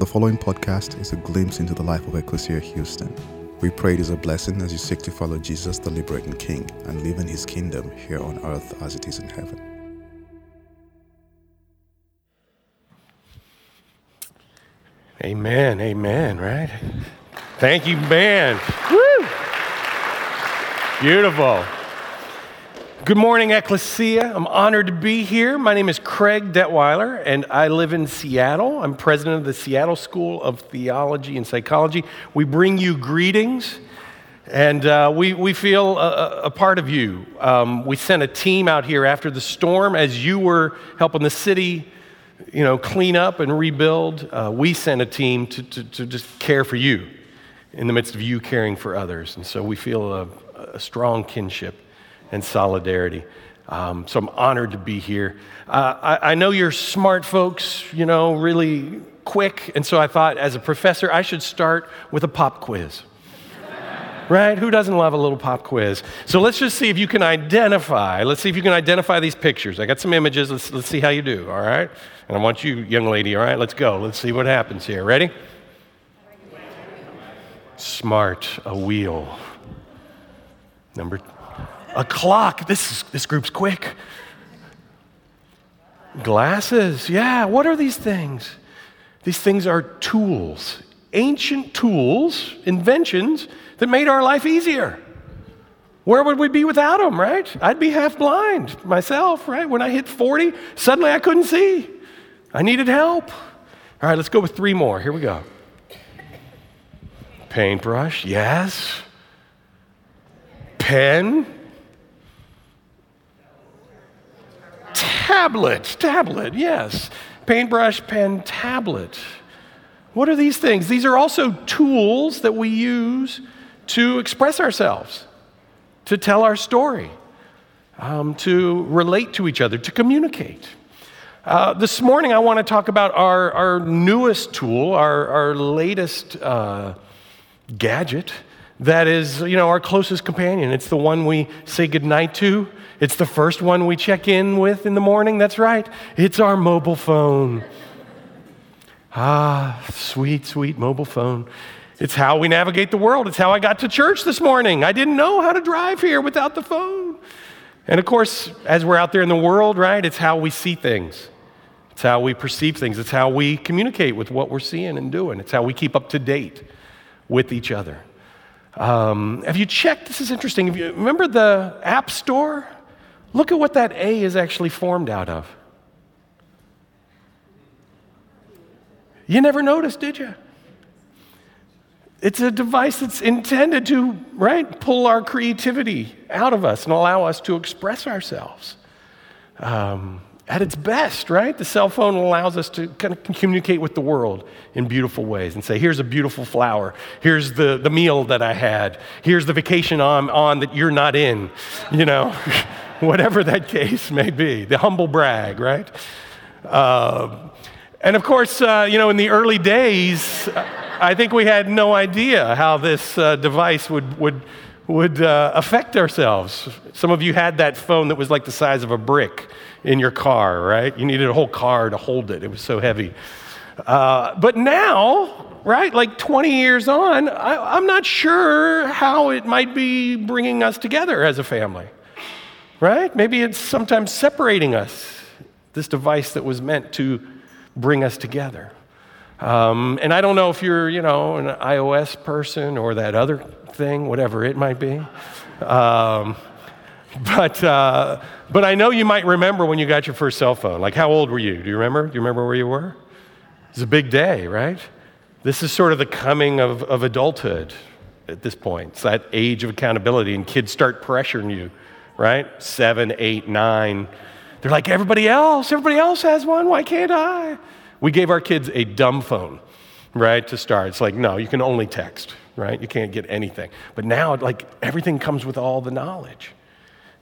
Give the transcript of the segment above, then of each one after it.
The following podcast is a glimpse into the life of Ecclesia Houston. We pray it is a blessing as you seek to follow Jesus, the liberating King, and live in his kingdom here on earth as it is in heaven. Amen, amen, right? Thank you, man. Woo! Beautiful. Good morning, Ecclesia. I'm honored to be here. My name is Craig Detweiler, and I live in Seattle. I'm president of the Seattle School of Theology and Psychology. We bring you greetings, and uh, we, we feel a, a part of you. Um, we sent a team out here after the storm as you were helping the city you know, clean up and rebuild. Uh, we sent a team to, to, to just care for you in the midst of you caring for others. And so we feel a, a strong kinship and solidarity. Um, so I'm honored to be here. Uh, I, I, know you're smart folks, you know, really quick. And so I thought, as a professor, I should start with a pop quiz. right? Who doesn't love a little pop quiz? So let's just see if you can identify. Let's see if you can identify these pictures. I got some images. Let's, let's see how you do, all right? And I want you, young lady, all right? Let's go. Let's see what happens here. Ready? Smart, a wheel. Number a clock. This, this group's quick. Glasses. Yeah, what are these things? These things are tools, ancient tools, inventions that made our life easier. Where would we be without them, right? I'd be half blind myself, right? When I hit 40, suddenly I couldn't see. I needed help. All right, let's go with three more. Here we go. Paintbrush, yes. Pen, tablet, tablet, yes. Paintbrush, pen, tablet. What are these things? These are also tools that we use to express ourselves, to tell our story, um, to relate to each other, to communicate. Uh, this morning, I want to talk about our, our newest tool, our, our latest uh, gadget that is, you know, our closest companion. It's the one we say goodnight to. It's the first one we check in with in the morning. That's right. It's our mobile phone. Ah, sweet, sweet mobile phone. It's how we navigate the world. It's how I got to church this morning. I didn't know how to drive here without the phone. And of course, as we're out there in the world, right, it's how we see things. It's how we perceive things. It's how we communicate with what we're seeing and doing. It's how we keep up to date with each other. Um, have you checked? This is interesting. You remember the App Store? Look at what that A is actually formed out of. You never noticed, did you? It's a device that's intended to, right, pull our creativity out of us and allow us to express ourselves. Um, at its best, right? The cell phone allows us to kind of communicate with the world in beautiful ways and say, here's a beautiful flower. Here's the, the meal that I had. Here's the vacation I'm on that you're not in, you know, whatever that case may be. The humble brag, right? Uh, and of course, uh, you know, in the early days, I think we had no idea how this uh, device would, would, would uh, affect ourselves. Some of you had that phone that was like the size of a brick in your car, right? You needed a whole car to hold it, it was so heavy. Uh, but now, right, like 20 years on, I, I'm not sure how it might be bringing us together as a family, right? Maybe it's sometimes separating us, this device that was meant to bring us together. Um, and I don't know if you're, you know, an iOS person or that other thing, whatever it might be. Um, but, uh, but I know you might remember when you got your first cell phone. Like, how old were you? Do you remember? Do you remember where you were? It's a big day, right? This is sort of the coming of, of adulthood at this point. It's that age of accountability, and kids start pressuring you, right? Seven, eight, nine. They're like, everybody else, everybody else has one. Why can't I? We gave our kids a dumb phone, right, to start. It's like, no, you can only text, right? You can't get anything. But now, like, everything comes with all the knowledge.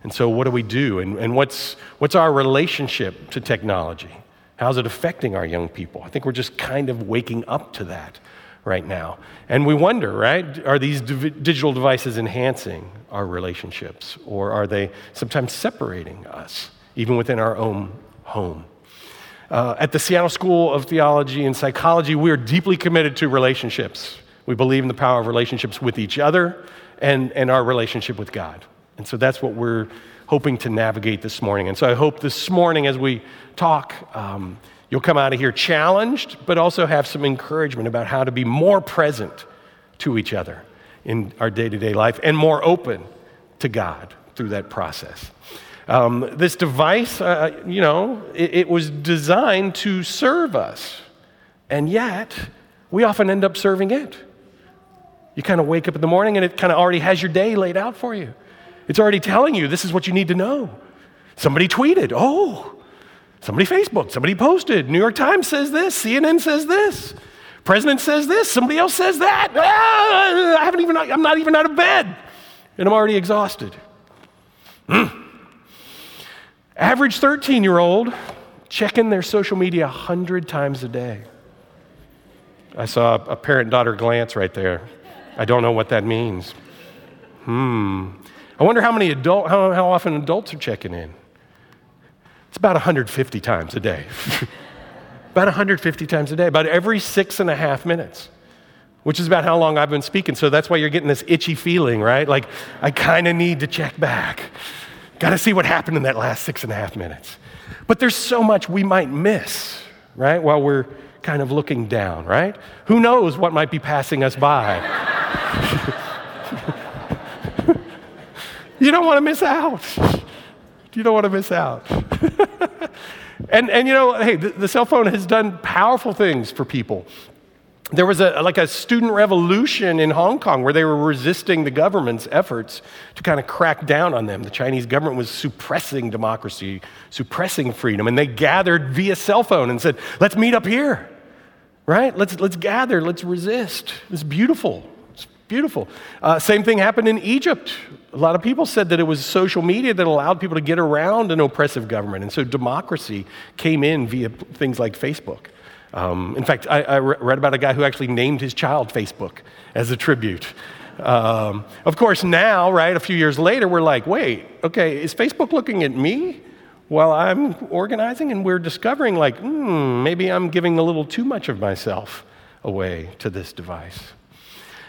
And so, what do we do? And, and what's, what's our relationship to technology? How's it affecting our young people? I think we're just kind of waking up to that right now. And we wonder, right? Are these digital devices enhancing our relationships, or are they sometimes separating us, even within our own home? Uh, at the Seattle School of Theology and Psychology, we are deeply committed to relationships. We believe in the power of relationships with each other and, and our relationship with God. And so that's what we're hoping to navigate this morning. And so I hope this morning, as we talk, um, you'll come out of here challenged, but also have some encouragement about how to be more present to each other in our day to day life and more open to God through that process. Um, this device, uh, you know, it, it was designed to serve us, and yet we often end up serving it. You kind of wake up in the morning and it kind of already has your day laid out for you. It's already telling you this is what you need to know. Somebody tweeted, oh, somebody Facebooked, somebody posted, New York Times says this, CNN says this, President says this, somebody else says that. Ah, I haven't even, I'm not even out of bed, and I'm already exhausted. Mm. Average 13 year old checking their social media 100 times a day. I saw a parent daughter glance right there. I don't know what that means. Hmm. I wonder how many adult, how, how often adults are checking in. It's about 150 times a day. about 150 times a day, about every six and a half minutes, which is about how long I've been speaking. So that's why you're getting this itchy feeling, right? Like, I kind of need to check back. Got to see what happened in that last six and a half minutes. But there's so much we might miss, right, while we're kind of looking down, right? Who knows what might be passing us by? You don't want to miss out. You don't want to miss out. and, and you know, hey, the, the, cell phone has done powerful things for people. There was a, like a student revolution in Hong Kong where they were resisting the government's efforts to kind of crack down on them. The Chinese government was suppressing democracy, suppressing freedom, and they gathered via cell phone and said, let's meet up here, right? Let's, let's gather, let's resist. It's beautiful. It's beautiful. Uh, same thing happened in Egypt. A lot of people said that it was social media that allowed people to get around an oppressive government. And so democracy came in via things like Facebook. Um, in fact, I, I, read about a guy who actually named his child Facebook as a tribute. Um, of course, now, right, a few years later, we're like, wait, okay, is Facebook looking at me while I'm organizing? And we're discovering, like, hmm, maybe I'm giving a little too much of myself away to this device.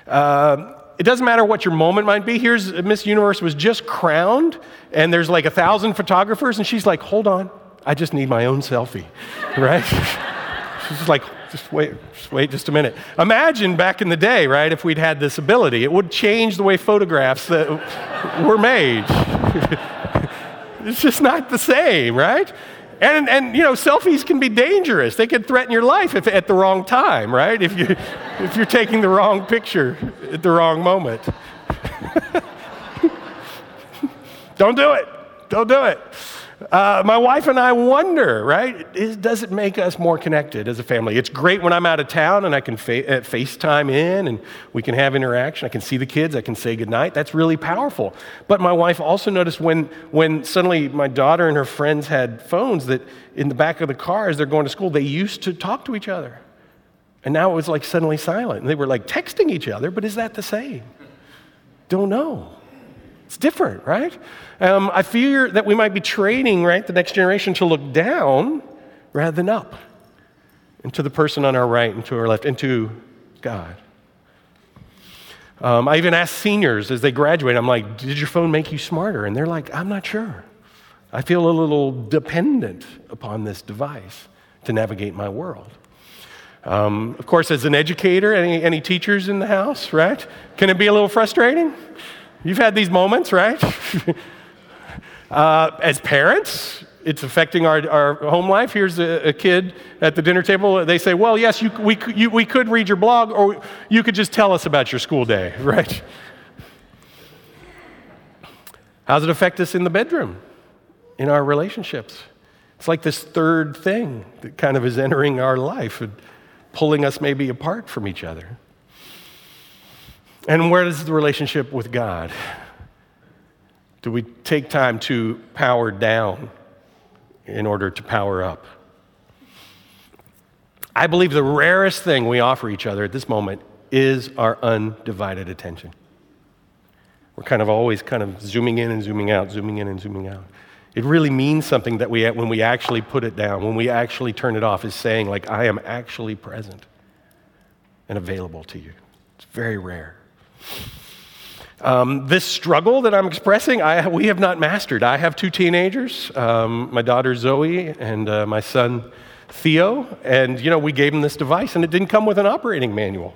Uh, it doesn't matter what your moment might be. Here's Miss Universe was just crowned, and there's like a thousand photographers, and she's like, hold on, I just need my own selfie, right? she's like, just wait, just wait just a minute. Imagine back in the day, right, if we'd had this ability, it would change the way photographs that were made. it's just not the same, right? And, and, you know, selfies can be dangerous. They can threaten your life if, at the wrong time, right? If, you, if you're taking the wrong picture at the wrong moment. Don't do it. Don't do it. Uh, my wife and I wonder, right? Is, does it make us more connected as a family? It's great when I'm out of town and I can fa- uh, FaceTime in and we can have interaction. I can see the kids, I can say goodnight. That's really powerful. But my wife also noticed when, when suddenly my daughter and her friends had phones that in the back of the car as they're going to school, they used to talk to each other. And now it was like suddenly silent. And they were like texting each other, but is that the same? Don't know. It's different, right? Um, I fear that we might be training, right, the next generation to look down rather than up into the person on our right and to our left, into God. Um, I even ask seniors as they graduate, I'm like, did your phone make you smarter? And they're like, I'm not sure. I feel a little dependent upon this device to navigate my world. Um, of course, as an educator, any, any teachers in the house, right? Can it be a little frustrating? You've had these moments, right? uh, as parents, it's affecting our, our home life. Here's a, a, kid at the dinner table. They say, Well, yes, you, we, you, we could read your blog, or you could just tell us about your school day, right? How does it affect us in the bedroom, in our relationships? It's like this third thing that kind of is entering our life and pulling us maybe apart from each other. And where is the relationship with God? Do we take time to power down in order to power up? I believe the rarest thing we offer each other at this moment is our undivided attention. We're kind of always kind of zooming in and zooming out, zooming in and zooming out. It really means something that we, when we actually put it down, when we actually turn it off, is saying, like, I am actually present and available to you. It's very rare. Um, this struggle that I'm expressing, I, we have not mastered. I have two teenagers, um, my daughter Zoe and uh, my son Theo, and you know we gave them this device, and it didn't come with an operating manual.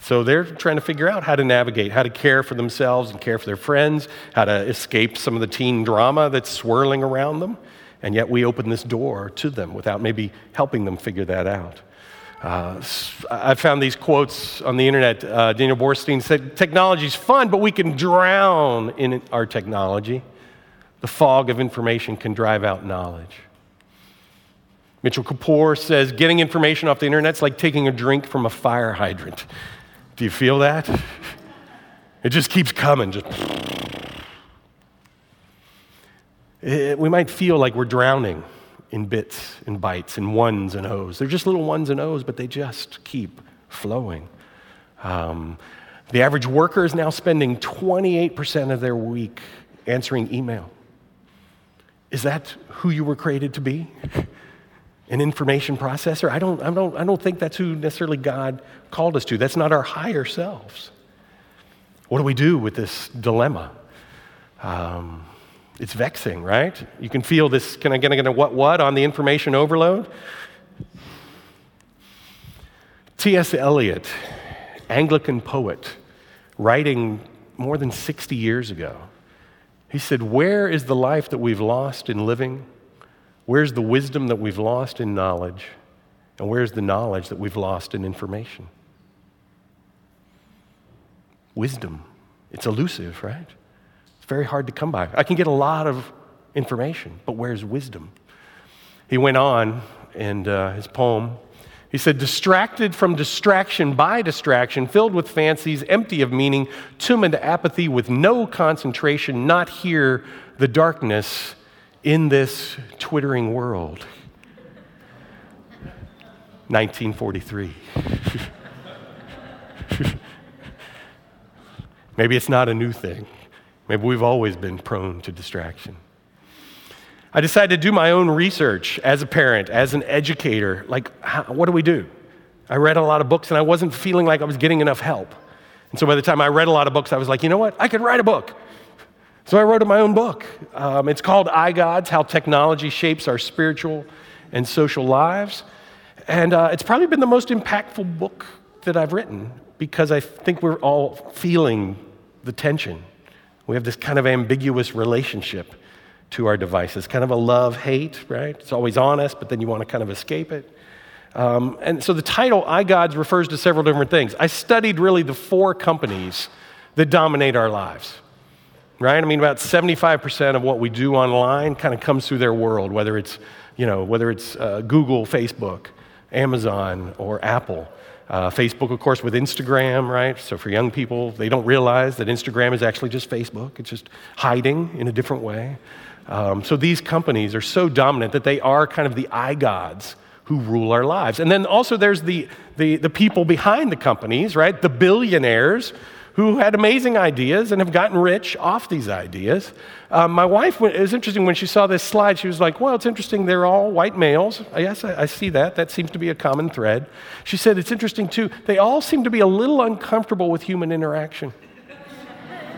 So they're trying to figure out how to navigate, how to care for themselves and care for their friends, how to escape some of the teen drama that's swirling around them. And yet we open this door to them without maybe helping them figure that out. Uh, I found these quotes on the internet. Uh, Daniel Boorstin said, Technology is fun, but we can drown in our technology. The fog of information can drive out knowledge. Mitchell Kapor says, Getting information off the internet is like taking a drink from a fire hydrant. Do you feel that? It just keeps coming. Just. It, we might feel like we're drowning in bits and bytes and ones and O's. They're just little ones and O's, but they just keep flowing. Um, the average worker is now spending 28% of their week answering email. Is that who you were created to be? An information processor? I don't, I, don't, I don't think that's who necessarily God called us to. That's not our higher selves. What do we do with this dilemma? Um, it's vexing, right? You can feel this can I get a what what on the information overload. T.S. Eliot, Anglican poet, writing more than 60 years ago, he said, Where is the life that we've lost in living? Where's the wisdom that we've lost in knowledge? And where's the knowledge that we've lost in information? Wisdom. It's elusive, right? Very hard to come by. I can get a lot of information, but where's wisdom? He went on in uh, his poem. He said, distracted from distraction by distraction, filled with fancies, empty of meaning, tomb into apathy with no concentration, not hear the darkness in this twittering world. 1943. Maybe it's not a new thing. Maybe we've always been prone to distraction. I decided to do my own research as a parent, as an educator. Like, how, what do we do? I read a lot of books and I wasn't feeling like I was getting enough help. And so by the time I read a lot of books, I was like, you know what? I could write a book. So I wrote my own book. Um, it's called iGods How Technology Shapes Our Spiritual and Social Lives. And uh, it's probably been the most impactful book that I've written because I think we're all feeling the tension we have this kind of ambiguous relationship to our devices, kind of a love hate, right? It's always on us, but then you want to kind of escape it. Um, and so the title iGods refers to several different things. I studied really the four companies that dominate our lives, right? I mean, about 75% of what we do online kind of comes through their world, whether it's, you know, whether it's uh, Google, Facebook, Amazon, or Apple. Uh, Facebook, of course, with Instagram, right? So for young people, they don't realize that Instagram is actually just Facebook, it's just hiding in a different way. Um, so these companies are so dominant that they are kind of the iGods who rule our lives. And then also there's the, the, the people behind the companies, right? The billionaires who had amazing ideas and have gotten rich off these ideas. Um, my wife, it was interesting when she saw this slide, she was like, Well, it's interesting, they're all white males. Yes, I, I see that. That seems to be a common thread. She said, It's interesting too, they all seem to be a little uncomfortable with human interaction.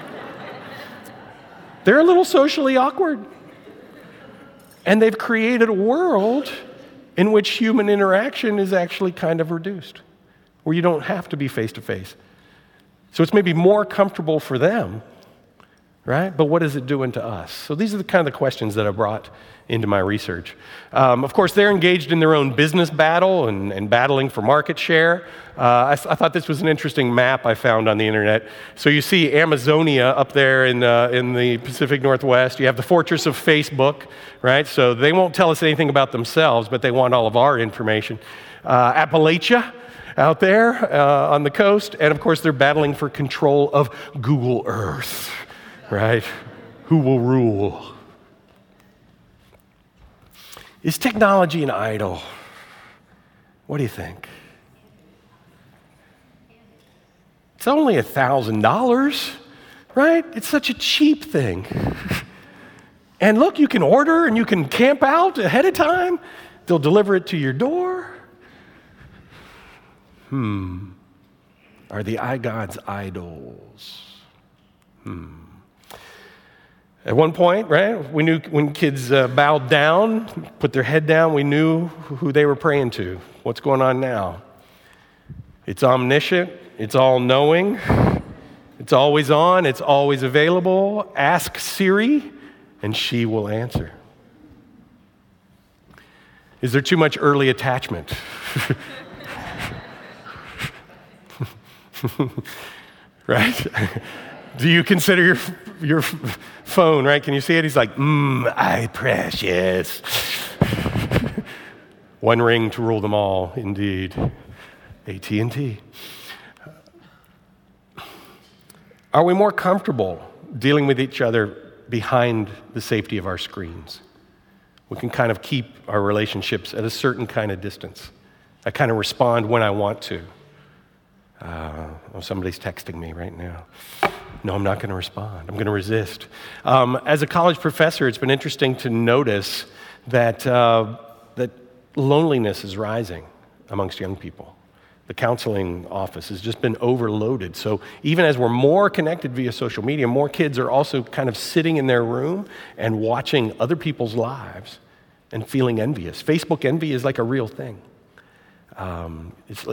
they're a little socially awkward. And they've created a world in which human interaction is actually kind of reduced, where you don't have to be face to face. So it's maybe more comfortable for them, right? But what is it doing to us? So these are the kind of the questions that I brought into my research. Um, of course, they're engaged in their own business battle and, and battling for market share. Uh, I, I, thought this was an interesting map I found on the internet. So you see Amazonia up there in, uh, in the Pacific Northwest. You have the fortress of Facebook, right? So they won't tell us anything about themselves, but they want all of our information. Uh, Appalachia, out there uh, on the coast. And of course, they're battling for control of Google Earth, right? Who will rule? Is technology an idol? What do you think? It's only a $1,000, right? It's such a cheap thing. And look, you can order and you can camp out ahead of time. They'll deliver it to your door. Hmm. Are the iGods idols? Hmm. At one point, right, we knew when kids uh, bowed down, put their head down, we knew who they were praying to. What's going on now? It's omniscient, it's all knowing, it's always on, it's always available. Ask Siri, and she will answer. Is there too much early attachment? right? Do you consider your, your phone, right? Can you see it? He's like, mmm, I precious. One ring to rule them all, indeed. AT&T. Are we more comfortable dealing with each other behind the safety of our screens? We can kind of keep our relationships at a certain kind of distance. I kind of respond when I want to. Uh, somebody's texting me right now. No, I'm not going to respond. I'm going to resist. Um, as a college professor, it's been interesting to notice that, uh, that loneliness is rising amongst young people. The counseling office has just been overloaded. So, even as we're more connected via social media, more kids are also kind of sitting in their room and watching other people's lives and feeling envious. Facebook envy is like a real thing. Um,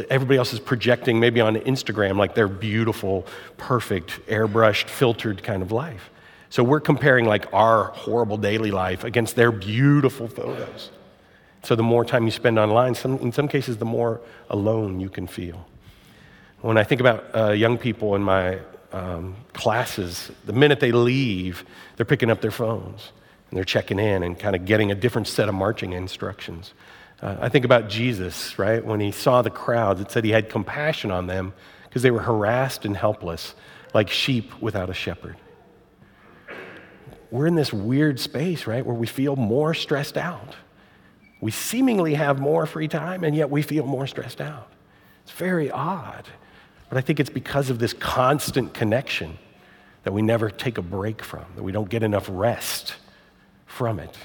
everybody else is projecting maybe on Instagram like their beautiful, perfect, airbrushed, filtered kind of life. So we're comparing like our horrible daily life against their beautiful photos. So the more time you spend online, some, in some cases, the more alone you can feel. When I think about uh, young people in my um, classes, the minute they leave, they're picking up their phones and they're checking in and kind of getting a different set of marching instructions. Uh, I think about Jesus, right? When he saw the crowds, it said he had compassion on them because they were harassed and helpless, like sheep without a shepherd. We're in this weird space, right, where we feel more stressed out. We seemingly have more free time, and yet we feel more stressed out. It's very odd. But I think it's because of this constant connection that we never take a break from, that we don't get enough rest from it.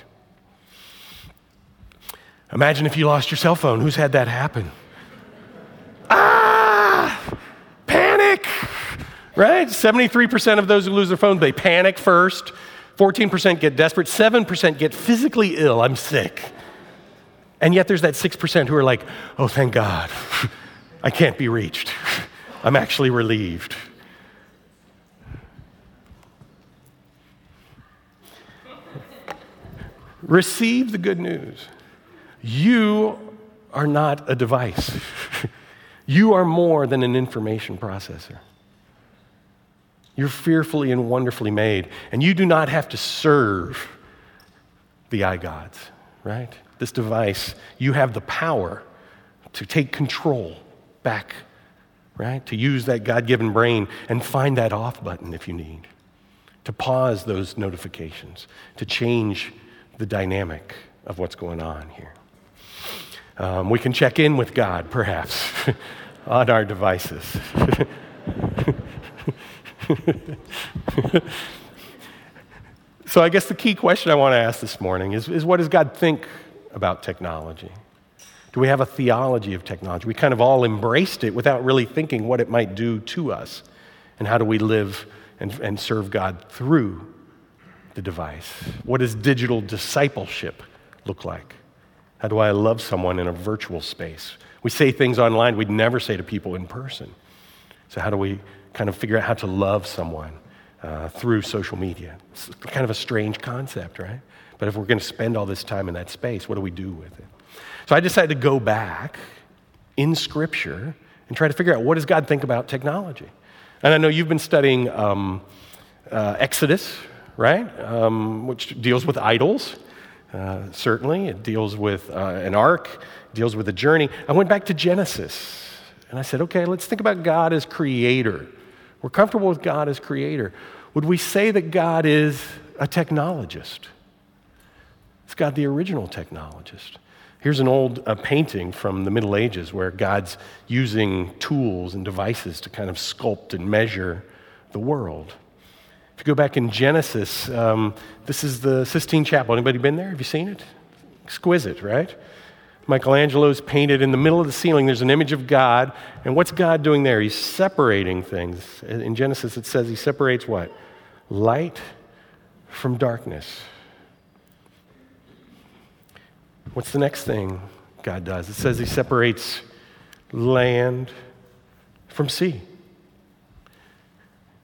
Imagine if you lost your cell phone. Who's had that happen? ah! Panic! Right? 73% of those who lose their phone, they panic first. 14% get desperate. 7% get physically ill. I'm sick. And yet there's that 6% who are like, oh, thank God. I can't be reached. I'm actually relieved. Receive the good news. You are not a device, you are more than an information processor. You're fearfully and wonderfully made, and you do not have to serve the iGods, right? This device, you have the power to take control back, right? To use that God given brain and find that off button if you need, to pause those notifications, to change the dynamic of what's going on here. Um, we can check in with God, perhaps, on our devices. so, I guess the key question I want to ask this morning is, is what does God think about technology? Do we have a theology of technology? We kind of all embraced it without really thinking what it might do to us. And how do we live and, and serve God through the device? What does digital discipleship look like? How do I love someone in a virtual space? We say things online we'd never say to people in person. So, how do we kind of figure out how to love someone uh, through social media? It's kind of a strange concept, right? But if we're going to spend all this time in that space, what do we do with it? So, I decided to go back in Scripture and try to figure out what does God think about technology? And I know you've been studying um, uh, Exodus, right? Um, which deals with idols. Uh, certainly. It deals with uh, an ark, deals with a journey. I went back to Genesis and I said, okay, let's think about God as creator. We're comfortable with God as creator. Would we say that God is a technologist? Is God the original technologist? Here's an old uh, painting from the Middle Ages where God's using tools and devices to kind of sculpt and measure the world. If you go back in Genesis, um, this is the Sistine Chapel. Anybody been there? Have you seen it? Exquisite, right? Michelangelo's painted in the middle of the ceiling. There's an image of God. And what's God doing there? He's separating things. In Genesis, it says he separates what? Light from darkness. What's the next thing God does? It says he separates land from sea.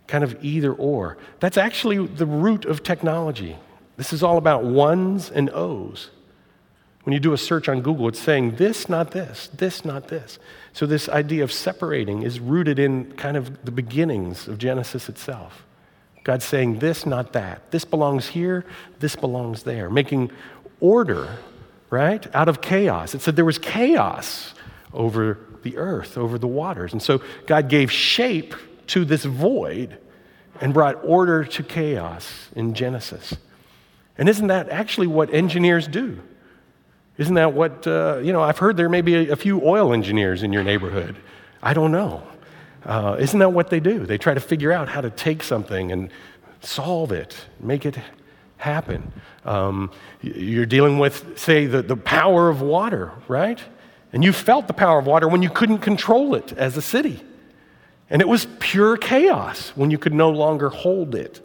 Kind of either or. That's actually the root of technology. This is all about ones and O's. When you do a search on Google, it's saying this, not this, this, not this. So, this idea of separating is rooted in kind of the beginnings of Genesis itself. God's saying this, not that. This belongs here, this belongs there. Making order, right, out of chaos. It said there was chaos over the earth, over the waters. And so God gave shape to this void and brought order to chaos in Genesis. And isn't that actually what engineers do? Isn't that what, uh, you know, I've heard there may be a, a, few oil engineers in your neighborhood. I don't know. Uh, isn't that what they do? They try to figure out how to take something and solve it, make it happen. Um, you're dealing with, say, the, the power of water, right? And you felt the power of water when you couldn't control it as a city. And it was pure chaos when you could no longer hold it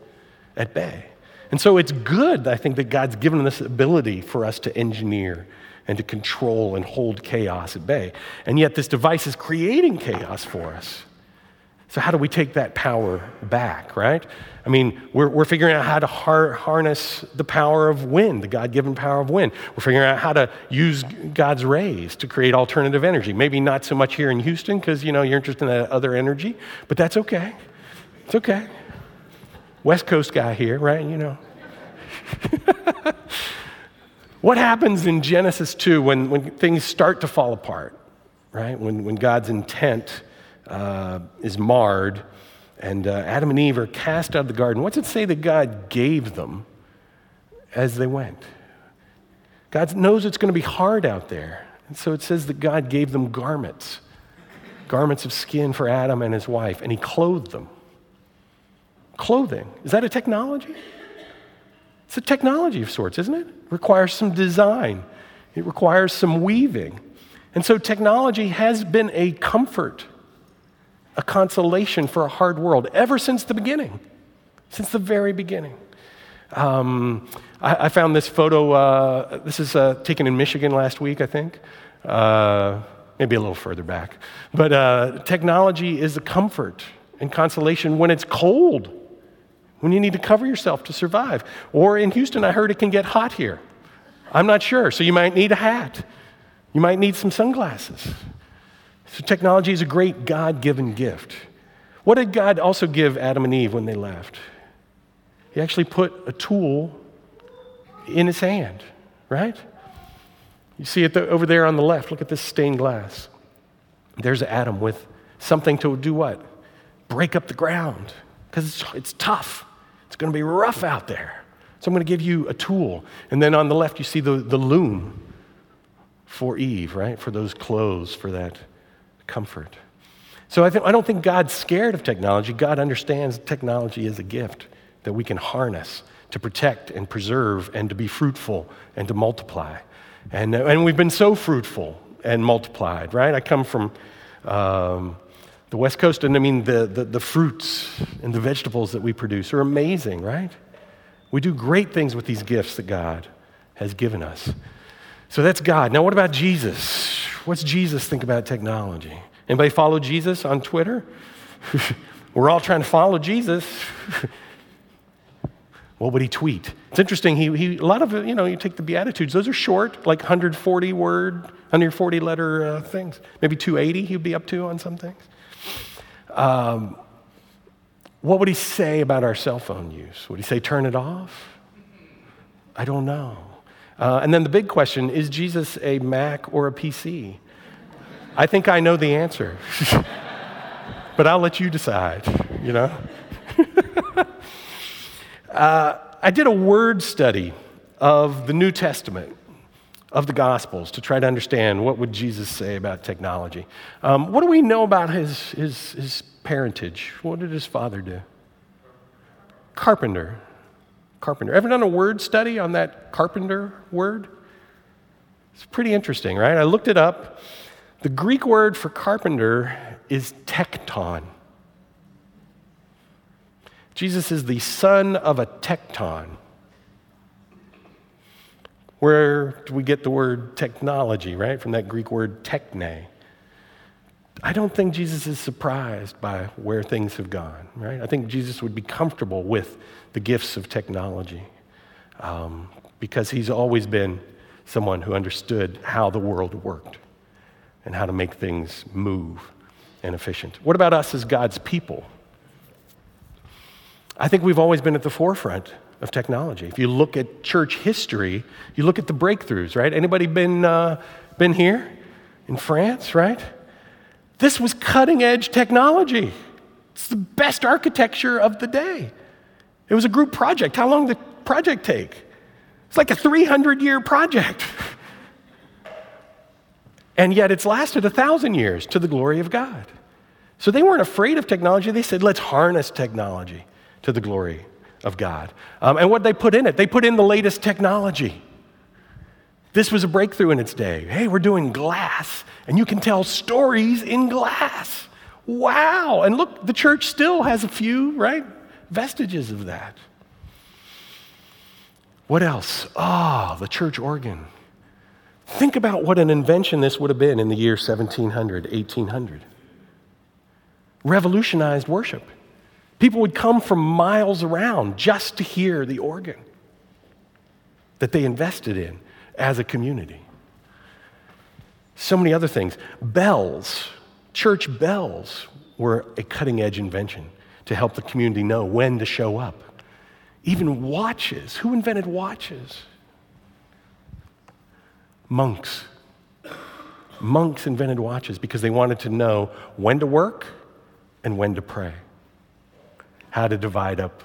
at bay. And so it's good, I think, that God's given this ability for us to engineer and to control and hold chaos at bay. And yet, this device is creating chaos for us. So, how do we take that power back, right? I mean, we're, we're figuring out how to har- harness the power of wind, the God given power of wind. We're figuring out how to use God's rays to create alternative energy. Maybe not so much here in Houston because, you know, you're interested in that other energy, but that's okay. It's okay. West Coast guy here, right? You know. what happens in Genesis 2 when, when things start to fall apart, right? When, when God's intent uh, is marred and uh, Adam and Eve are cast out of the garden. What's it say that God gave them as they went? God knows it's going to be hard out there. And so it says that God gave them garments, garments of skin for Adam and his wife, and he clothed them. Clothing. Is that a technology? It's a technology of sorts, isn't it? It requires some design, it requires some weaving. And so technology has been a comfort a consolation for a hard world ever since the beginning, since the very beginning. Um, I, I, found this photo, uh, this is uh, taken in Michigan last week, I think. Uh, maybe a little further back. But uh, technology is a comfort and consolation when it's cold, when you need to cover yourself to survive. Or in Houston, I heard it can get hot here. I'm not sure, so you might need a hat. You might need some sunglasses. So, technology is a great God given gift. What did God also give Adam and Eve when they left? He actually put a tool in his hand, right? You see it over there on the left. Look at this stained glass. There's Adam with something to do what? Break up the ground because it's, it's tough. It's going to be rough out there. So I'm going to give you a tool. And then on the left, you see the, the loom for Eve, right? For those clothes, for that comfort. So I, th- I don't think God's scared of technology. God understands technology is a gift that we can harness to protect and preserve and to be fruitful and to multiply. And, uh, and we've been so fruitful and multiplied, right? I come from um, the West Coast, and I mean, the, the, the fruits and the vegetables that we produce are amazing, right? We do great things with these gifts that God has given us. So that's God. Now, what about Jesus? What's Jesus think about technology? Anybody follow Jesus on Twitter? We're all trying to follow Jesus. what would he tweet? It's interesting. He, he, a lot of, you know, you take the Beatitudes, those are short, like 140 word, 140 letter uh, things. Maybe 280 he'd be up to on some things. Um, what would he say about our cell phone use? Would he say, turn it off? I don't know. Uh, and then the big question is Jesus a Mac or a PC? I think I know the answer, but I'll let you decide, you know? uh, I did a word study of the New Testament, of the Gospels, to try to understand what would Jesus say about technology. Um, what do we know about his, his, his parentage? What did his father do? carpenter. Carpenter. Ever done a word study on that carpenter word? It's pretty interesting, right? I looked it up. The Greek word for carpenter is tecton. Jesus is the son of a tecton. Where do we get the word technology, right? From that Greek word techne. I don't think Jesus is surprised by where things have gone, right? I think Jesus would be comfortable with the gifts of technology um, because he's always been someone who understood how the world worked and how to make things move and efficient. What about us as God's people? I think we've always been at the forefront of technology. If you look at church history, you look at the breakthroughs, right? Anybody been, uh, been here in France, right? This was cutting edge technology. It's the best architecture of the day. It was a group project. How long did the project take? It's like a 300 year project. and yet it's lasted a thousand years to the glory of God. So they weren't afraid of technology. They said, let's harness technology to the glory of God. Um, and what they put in it? They put in the latest technology. This was a breakthrough in its day. Hey, we're doing glass, and you can tell stories in glass. Wow. And look, the church still has a few, right? Vestiges of that. What else? Ah, oh, the church organ. Think about what an invention this would have been in the year 1700, 1800. Revolutionized worship. People would come from miles around just to hear the organ that they invested in as a community. So many other things. Bells, church bells, were a cutting edge invention to help the community know when to show up. Even watches. Who invented watches? Monks. Monks invented watches because they wanted to know when to work and when to pray, how to divide up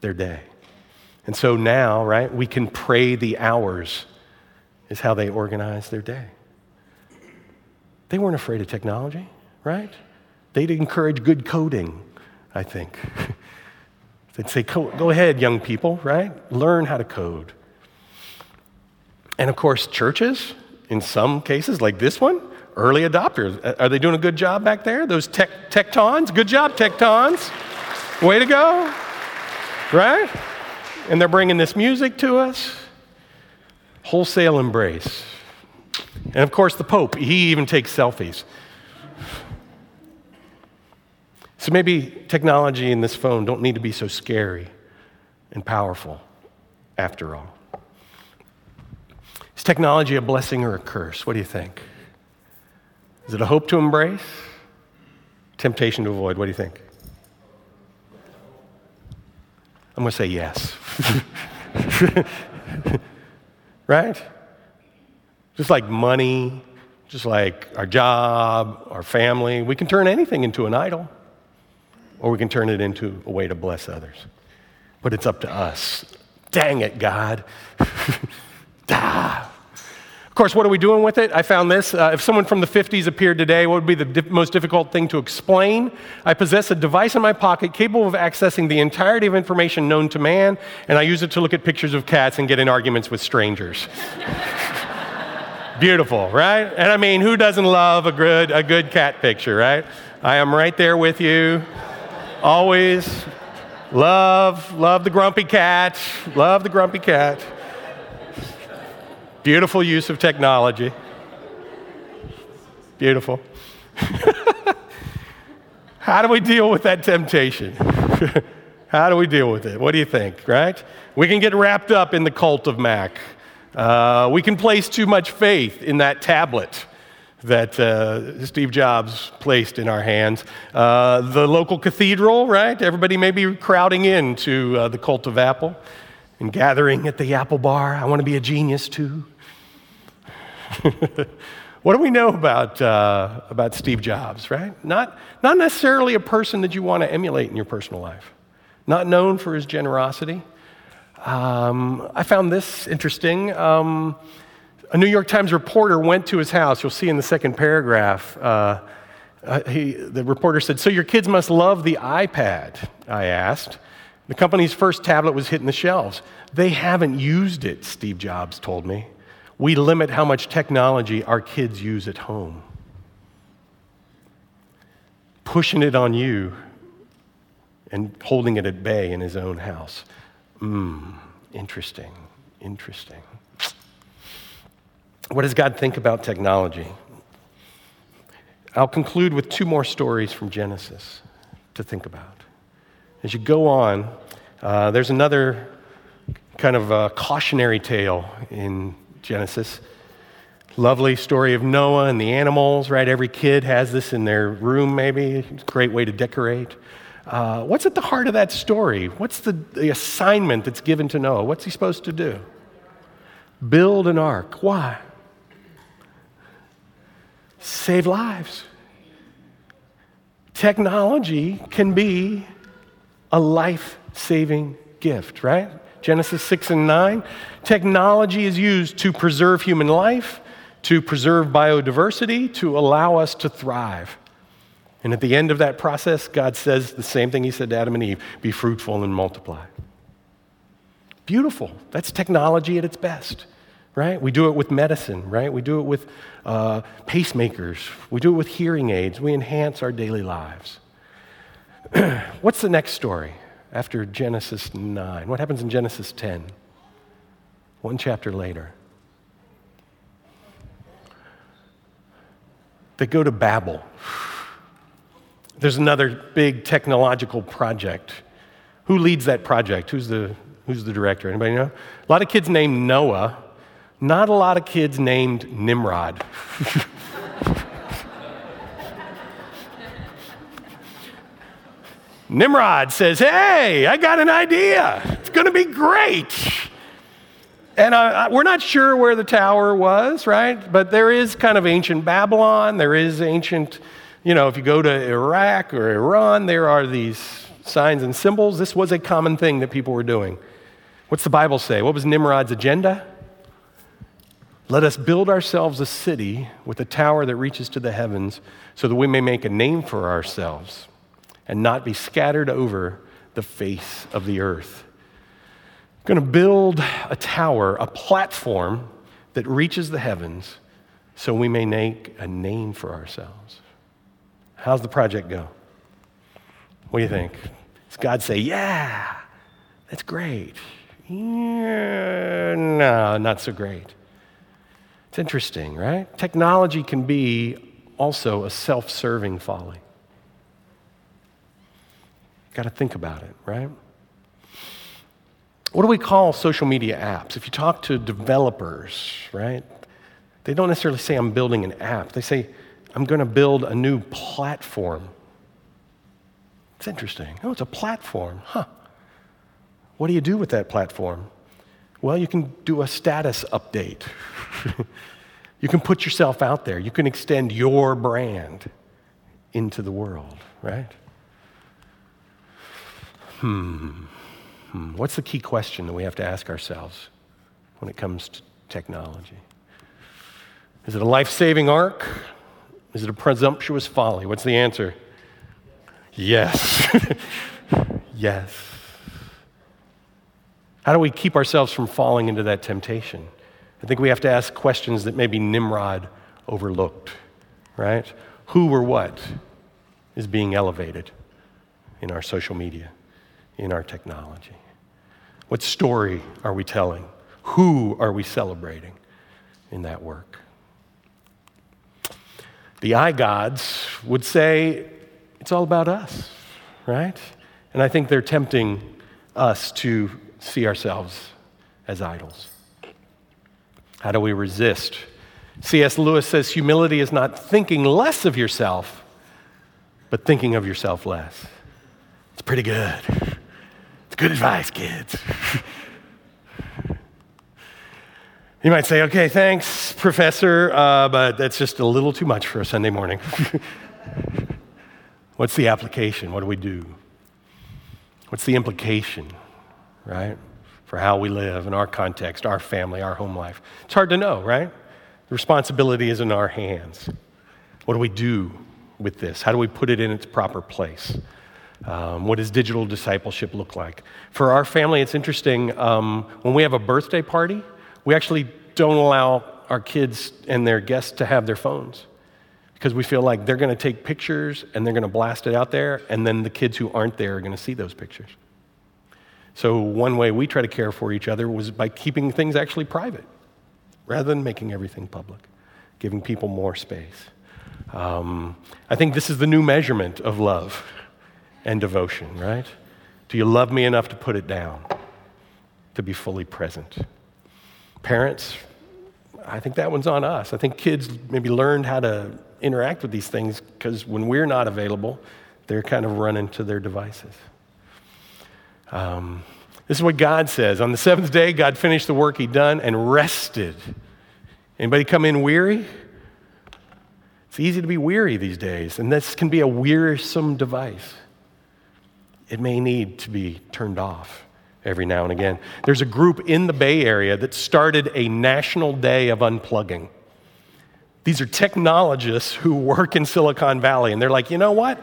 their day. And so now, right, we can pray the hours, is how they organize their day. They weren't afraid of technology, right? They'd encourage good coding, I think. They'd say, go ahead, young people, right? Learn how to code. And of course, churches, in some cases, like this one, early adopters. Are they doing a good job back there? Those tech, tectons? Good job, tectons. Way to go. Right? And they're bringing this music to us. Wholesale embrace. And of course, the Pope, he even takes selfies. So maybe technology and this phone don't need to be so scary and powerful after all. Is technology a blessing or a curse? What do you think? Is it a hope to embrace? Temptation to avoid? What do you think? I'm going to say yes. right? Just like money, just like our job, our family, we can turn anything into an idol, or we can turn it into a way to bless others. But it's up to us. Dang it, God. ah. Of course, what are we doing with it? I found this. Uh, if someone from the 50s appeared today, what would be the di- most difficult thing to explain? I possess a device in my pocket capable of accessing the entirety of information known to man, and I use it to look at pictures of cats and get in arguments with strangers. Beautiful, right? And I mean, who doesn't love a good, a good cat picture, right? I am right there with you. Always love, love the grumpy cat, love the grumpy cat. Beautiful use of technology. Beautiful. How do we deal with that temptation? How do we deal with it? What do you think, right? We can get wrapped up in the cult of Mac. Uh, we can place too much faith in that tablet that uh, Steve Jobs placed in our hands. Uh, the local cathedral, right? Everybody may be crowding in to uh, the cult of Apple and gathering at the Apple bar. I want to be a genius too. what do we know about, uh, about Steve Jobs, right? Not, not necessarily a person that you want to emulate in your personal life, not known for his generosity. Um, I found this interesting. Um, a New York Times reporter went to his house. You'll see in the second paragraph. Uh, uh, he, the reporter said, So your kids must love the iPad, I asked. The company's first tablet was hitting the shelves. They haven't used it, Steve Jobs told me. We limit how much technology our kids use at home. Pushing it on you and holding it at bay in his own house. Mmm, interesting, interesting. What does God think about technology? I'll conclude with two more stories from Genesis to think about. As you go on, uh, there's another kind of uh, cautionary tale in Genesis. Lovely story of Noah and the animals, right? Every kid has this in their room, maybe. Great way to decorate. Uh, what's at the heart of that story? What's the, the assignment that's given to Noah? What's he supposed to do? Build an ark. Why? Save lives. Technology can be a life saving gift, right? Genesis 6 and 9. Technology is used to preserve human life, to preserve biodiversity, to allow us to thrive. And at the end of that process, God says the same thing He said to Adam and Eve be fruitful and multiply. Beautiful. That's technology at its best, right? We do it with medicine, right? We do it with uh, pacemakers, we do it with hearing aids. We enhance our daily lives. What's the next story after Genesis 9? What happens in Genesis 10? One chapter later. They go to Babel. There's another big technological project. Who leads that project? Who's the, who's the director? Anybody know? A lot of kids named Noah, not a lot of kids named Nimrod. Nimrod says, Hey, I got an idea. It's going to be great. And uh, we're not sure where the tower was, right? But there is kind of ancient Babylon. There is ancient, you know, if you go to Iraq or Iran, there are these signs and symbols. This was a common thing that people were doing. What's the Bible say? What was Nimrod's agenda? Let us build ourselves a city with a tower that reaches to the heavens so that we may make a name for ourselves and not be scattered over the face of the earth. I'm going to build a tower, a platform that reaches the heavens so we may make a name for ourselves. How's the project go? What do you think? Does God say, Yeah, that's great? Yeah, no, not so great. It's interesting, right? Technology can be also a self serving folly. Got to think about it, right? What do we call social media apps? If you talk to developers, right, they don't necessarily say, I'm building an app. They say, I'm going to build a new platform. It's interesting. Oh, it's a platform. Huh. What do you do with that platform? Well, you can do a status update. you can put yourself out there. You can extend your brand into the world, right? Hmm. hmm. What's the key question that we have to ask ourselves when it comes to technology? Is it a life saving ark? Is it a presumptuous folly? What's the answer? Yes. yes. How do we keep ourselves from falling into that temptation? I think we have to ask questions that maybe Nimrod overlooked, right? Who or what is being elevated in our social media? In our technology? What story are we telling? Who are we celebrating in that work? The iGods would say it's all about us, right? And I think they're tempting us to see ourselves as idols. How do we resist? C.S. Lewis says humility is not thinking less of yourself, but thinking of yourself less. It's pretty good. It's good advice, kids. you might say, okay, thanks, Professor, uh, but that's just a little too much for a Sunday morning. What's the application? What do we do? What's the implication, right, for how we live in our context, our family, our home life? It's hard to know, right? The responsibility is in our hands. What do we do with this? How do we put it in its proper place? Um, what does digital discipleship look like? For our family, it's interesting. Um, when we have a birthday party, we actually don't allow our kids and their guests to have their phones because we feel like they're going to take pictures and they're going to blast it out there, and then the kids who aren't there are going to see those pictures. So, one way we try to care for each other was by keeping things actually private rather than making everything public, giving people more space. Um, I think this is the new measurement of love and devotion, right? Do you love me enough to put it down, to be fully present? Parents, I think that one's on us. I think kids maybe learned how to interact with these things because when we're not available, they're kind of running to their devices. Um, this is what God says. On the seventh day, God finished the work He'd done and rested. Anybody come in weary? It's easy to be weary these days, and this can be a wearisome device. It may need to be turned off every now and again. There's a group in the Bay Area that started a national day of unplugging. These are technologists who work in Silicon Valley, and they're like, you know what?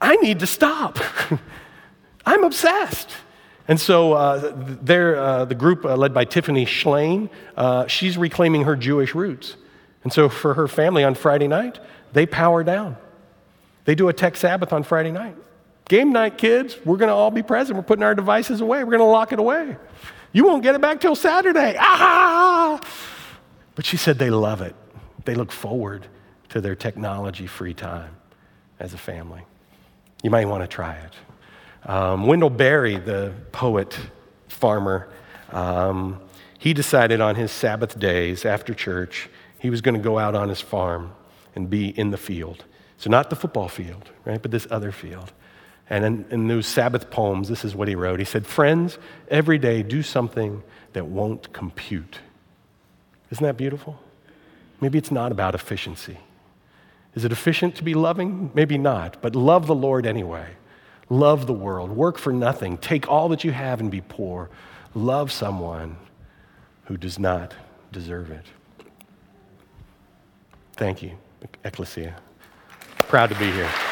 I need to stop. I'm obsessed. And so uh, uh, the group uh, led by Tiffany Shlain, uh, she's reclaiming her Jewish roots. And so for her family on Friday night, they power down. They do a tech Sabbath on Friday night. Game night, kids, we're going to all be present. We're putting our devices away. We're going to lock it away. You won't get it back till Saturday. Ah! But she said they love it. They look forward to their technology free time as a family. You might want to try it. Um, Wendell Berry, the poet, farmer, um, he decided on his Sabbath days after church, he was going to go out on his farm and be in the field. So, not the football field, right, but this other field. And in, in those Sabbath poems, this is what he wrote. He said, Friends, every day do something that won't compute. Isn't that beautiful? Maybe it's not about efficiency. Is it efficient to be loving? Maybe not, but love the Lord anyway. Love the world. Work for nothing. Take all that you have and be poor. Love someone who does not deserve it. Thank you, Ecclesia. Proud to be here.